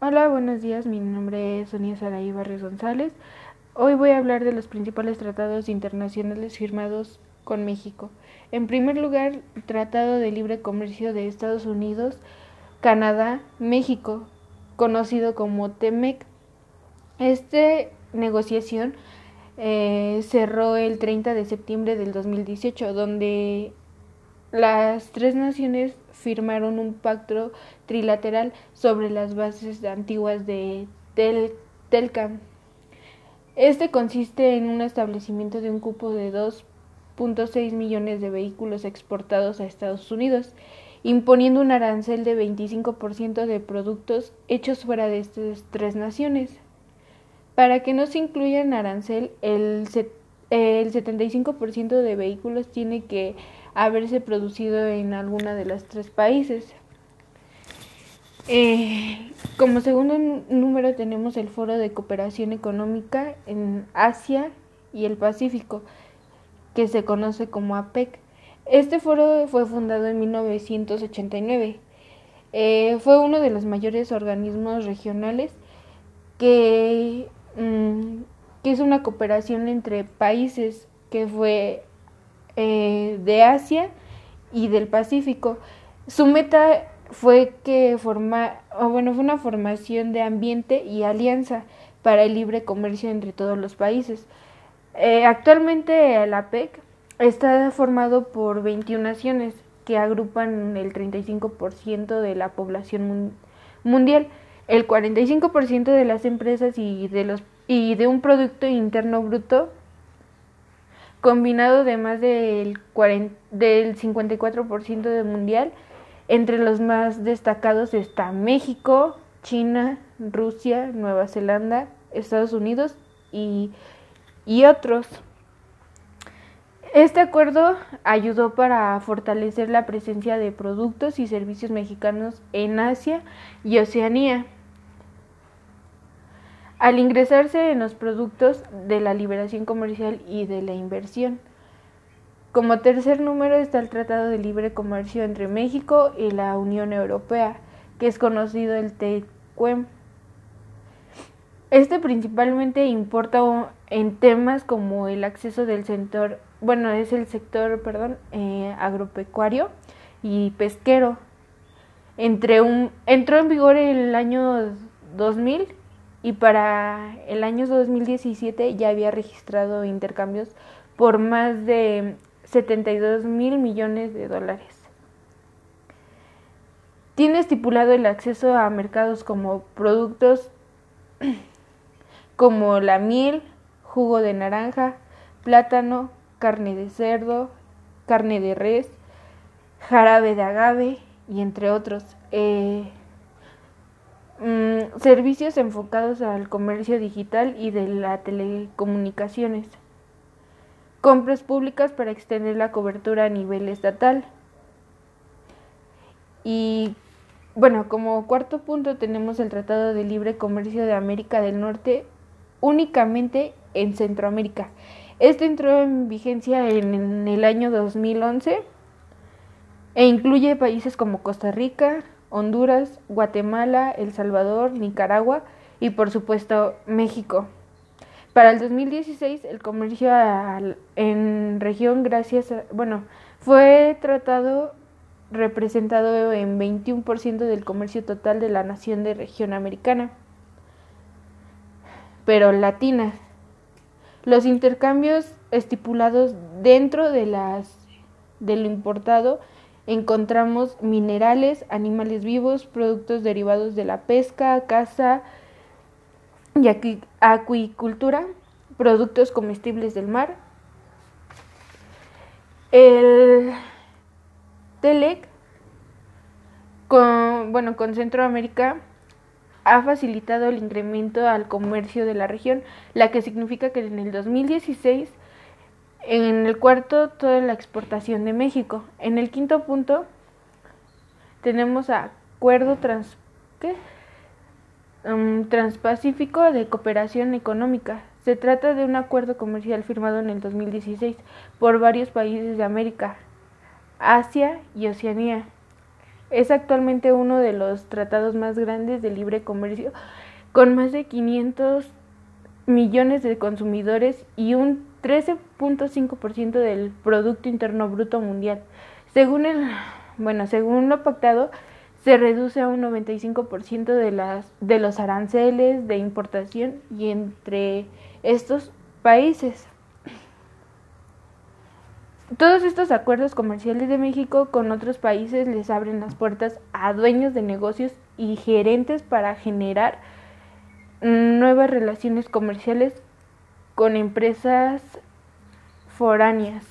Hola, buenos días. Mi nombre es Sonia Saraí Barrios González. Hoy voy a hablar de los principales tratados internacionales firmados con México. En primer lugar, Tratado de Libre Comercio de Estados Unidos, Canadá, México, conocido como TEMEC. Esta negociación eh, cerró el 30 de septiembre del 2018, donde las tres naciones firmaron un pacto trilateral sobre las bases antiguas de Tel. Este consiste en un establecimiento de un cupo de 2.6 millones de vehículos exportados a Estados Unidos, imponiendo un arancel de 25% de productos hechos fuera de estas tres naciones. Para que no se incluya en arancel, el, el 75% de vehículos tiene que haberse producido en alguna de las tres países. Eh, como segundo número tenemos el Foro de Cooperación Económica en Asia y el Pacífico, que se conoce como APEC. Este foro fue fundado en 1989. Eh, fue uno de los mayores organismos regionales que, mm, que es una cooperación entre países que fue eh, de Asia y del Pacífico. Su meta fue que forma, bueno, fue una formación de ambiente y alianza para el libre comercio entre todos los países. Eh, actualmente el APEC está formado por 21 naciones que agrupan el 35% de la población mundial, el 45% de las empresas y de los y de un producto interno bruto combinado de más del, 40, del 54% del mundial. Entre los más destacados está México, China, Rusia, Nueva Zelanda, Estados Unidos y, y otros. Este acuerdo ayudó para fortalecer la presencia de productos y servicios mexicanos en Asia y Oceanía al ingresarse en los productos de la liberación comercial y de la inversión. Como tercer número está el Tratado de Libre Comercio entre México y la Unión Europea, que es conocido el TECUEM. Este principalmente importa en temas como el acceso del sector, bueno, es el sector, perdón, eh, agropecuario y pesquero. Entre un, entró en vigor el año 2000 y para el año 2017 ya había registrado intercambios por más de 72 mil millones de dólares. Tiene estipulado el acceso a mercados como productos como la miel, jugo de naranja, plátano, carne de cerdo, carne de res, jarabe de agave y entre otros. Eh, Mm, servicios enfocados al comercio digital y de las telecomunicaciones. Compras públicas para extender la cobertura a nivel estatal. Y bueno, como cuarto punto tenemos el Tratado de Libre Comercio de América del Norte únicamente en Centroamérica. Este entró en vigencia en el año 2011 e incluye países como Costa Rica, Honduras, Guatemala, El Salvador, Nicaragua y por supuesto México. Para el 2016 el comercio en región gracias a, bueno, fue tratado representado en 21% del comercio total de la nación de región americana, pero latina. Los intercambios estipulados dentro de las de lo importado encontramos minerales, animales vivos, productos derivados de la pesca, caza y acuicultura, productos comestibles del mar. El TELEC, con, bueno, con Centroamérica, ha facilitado el incremento al comercio de la región, la que significa que en el 2016 en el cuarto, toda la exportación de México. En el quinto punto, tenemos acuerdo um, transpacífico de cooperación económica. Se trata de un acuerdo comercial firmado en el 2016 por varios países de América, Asia y Oceanía. Es actualmente uno de los tratados más grandes de libre comercio, con más de 500 millones de consumidores y un 13.5% del Producto Interno Bruto Mundial. Según el, bueno, según lo pactado, se reduce a un 95% de, las, de los aranceles de importación y entre estos países. Todos estos acuerdos comerciales de México con otros países les abren las puertas a dueños de negocios y gerentes para generar nuevas relaciones comerciales con empresas foráneas.